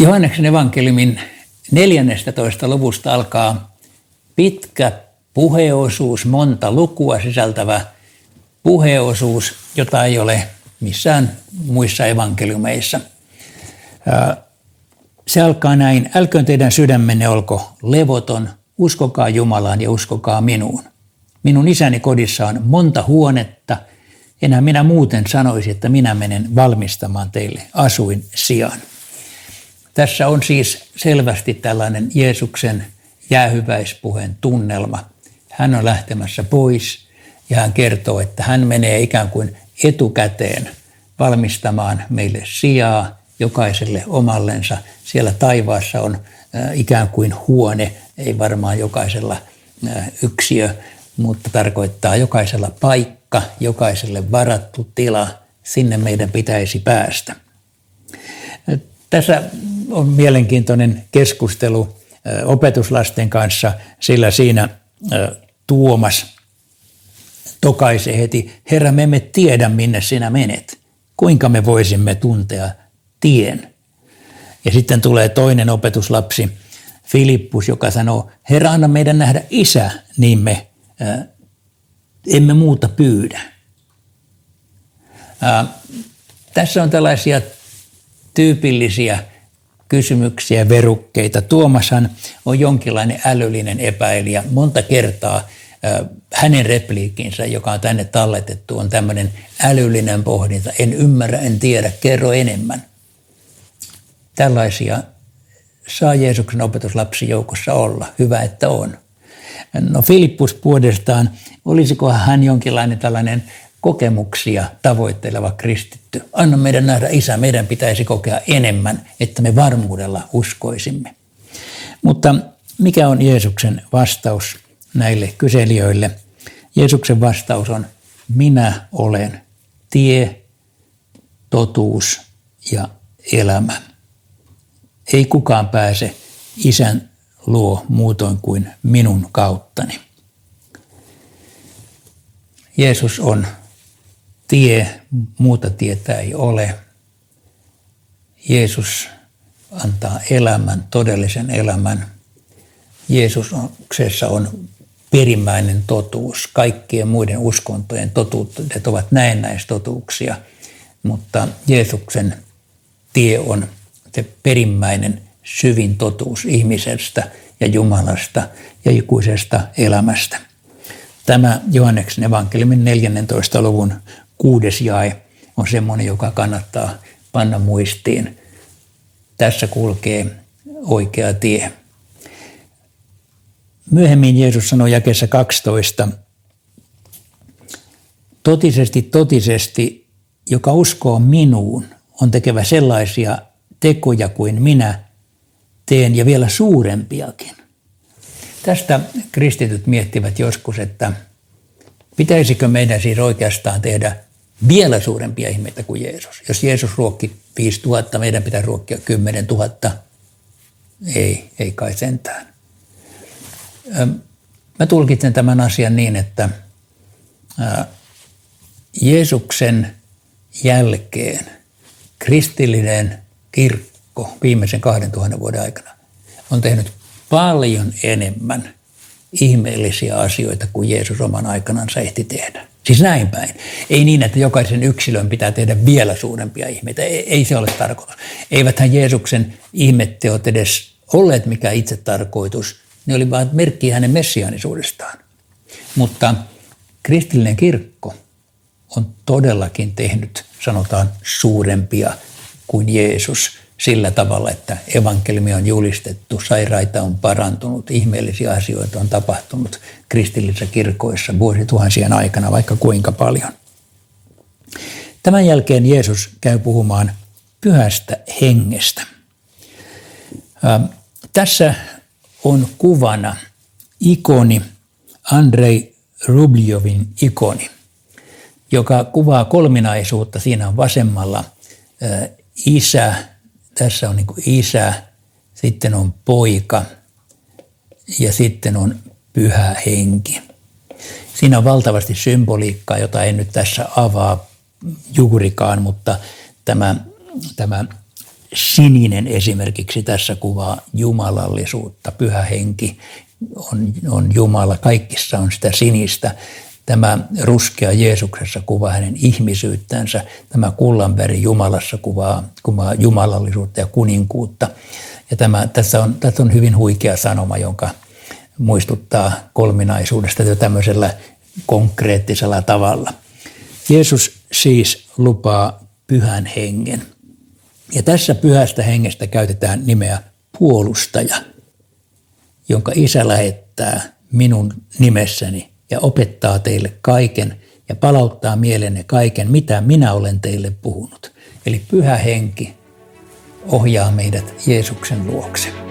Johanneksen evankeliumin 14. luvusta alkaa pitkä puheosuus, monta lukua sisältävä puheosuus, jota ei ole missään muissa evankeliumeissa. Se alkaa näin, älköön teidän sydämenne olko levoton, uskokaa Jumalaan ja uskokaa minuun. Minun isäni kodissa on monta huonetta, enää minä muuten sanoisi, että minä menen valmistamaan teille asuin sijaan. Tässä on siis selvästi tällainen Jeesuksen jäähyväispuheen tunnelma. Hän on lähtemässä pois ja hän kertoo, että hän menee ikään kuin etukäteen valmistamaan meille sijaa jokaiselle omallensa. Siellä taivaassa on äh, ikään kuin huone, ei varmaan jokaisella äh, yksiö, mutta tarkoittaa jokaisella paikka, jokaiselle varattu tila, sinne meidän pitäisi päästä. Tässä on mielenkiintoinen keskustelu opetuslasten kanssa, sillä siinä Tuomas tokaisee heti, Herra, me emme tiedä, minne sinä menet. Kuinka me voisimme tuntea tien? Ja sitten tulee toinen opetuslapsi, Filippus, joka sanoo, Herra, anna meidän nähdä isä, niin me ää, emme muuta pyydä. Ää, tässä on tällaisia tyypillisiä kysymyksiä, verukkeita. Tuomashan on jonkinlainen älyllinen epäilijä. Monta kertaa hänen repliikkinsä, joka on tänne talletettu, on tämmöinen älyllinen pohdinta. En ymmärrä, en tiedä, kerro enemmän. Tällaisia saa Jeesuksen opetuslapsi joukossa olla. Hyvä, että on. No Filippus puolestaan, olisiko hän jonkinlainen tällainen kokemuksia tavoitteleva kristitty. Anna meidän nähdä isä, meidän pitäisi kokea enemmän, että me varmuudella uskoisimme. Mutta mikä on Jeesuksen vastaus näille kyselijöille? Jeesuksen vastaus on, minä olen tie, totuus ja elämä. Ei kukaan pääse isän luo muutoin kuin minun kauttani. Jeesus on tie, muuta tietä ei ole. Jeesus antaa elämän, todellisen elämän. Jeesuksessa on perimmäinen totuus. Kaikkien muiden uskontojen totuudet ovat näennäistotuuksia, mutta Jeesuksen tie on se perimmäinen syvin totuus ihmisestä ja Jumalasta ja ikuisesta elämästä. Tämä Johanneksen evankeliumin 14. luvun kuudes jae on semmoinen, joka kannattaa panna muistiin. Tässä kulkee oikea tie. Myöhemmin Jeesus sanoi jakessa 12, totisesti, totisesti, joka uskoo minuun, on tekevä sellaisia tekoja kuin minä teen ja vielä suurempiakin. Tästä kristityt miettivät joskus, että pitäisikö meidän siis oikeastaan tehdä vielä suurempia ihmeitä kuin Jeesus. Jos Jeesus ruokki 5000, meidän pitää ruokkia 10 000. Ei, ei kai sentään. Mä tulkitsen tämän asian niin, että Jeesuksen jälkeen kristillinen kirkko viimeisen 2000 vuoden aikana on tehnyt paljon enemmän ihmeellisiä asioita kuin Jeesus oman aikanaan ehti tehdä. Siis näin päin. Ei niin, että jokaisen yksilön pitää tehdä vielä suurempia ihmeitä. Ei, ei se ole tarkoitus. Eiväthän Jeesuksen ihmetteot edes olleet mikä itse tarkoitus. Ne oli vain merkki hänen messiaanisuudestaan. Mutta kristillinen kirkko on todellakin tehnyt, sanotaan, suurempia kuin Jeesus – sillä tavalla, että evankeliumi on julistettu, sairaita on parantunut, ihmeellisiä asioita on tapahtunut kristillisissä kirkoissa vuosituhansien aikana vaikka kuinka paljon. Tämän jälkeen Jeesus käy puhumaan pyhästä hengestä. Tässä on kuvana ikoni, Andrei Rubljovin ikoni, joka kuvaa kolminaisuutta. Siinä on vasemmalla isä, tässä on niin isä, sitten on poika ja sitten on pyhä henki. Siinä on valtavasti symboliikkaa, jota en nyt tässä avaa juurikaan, mutta tämä, tämä sininen esimerkiksi tässä kuvaa jumalallisuutta. Pyhä henki on, on Jumala, kaikissa on sitä sinistä. Tämä ruskea Jeesuksessa kuvaa hänen ihmisyyttänsä. Tämä kullanväri Jumalassa kuvaa, kuvaa jumalallisuutta ja kuninkuutta. Ja tämä, tässä, on, tässä on hyvin huikea sanoma, jonka muistuttaa kolminaisuudesta jo tämmöisellä konkreettisella tavalla. Jeesus siis lupaa pyhän hengen. Ja tässä pyhästä hengestä käytetään nimeä puolustaja, jonka isä lähettää minun nimessäni ja opettaa teille kaiken ja palauttaa mielenne kaiken, mitä minä olen teille puhunut. Eli pyhä henki ohjaa meidät Jeesuksen luokse.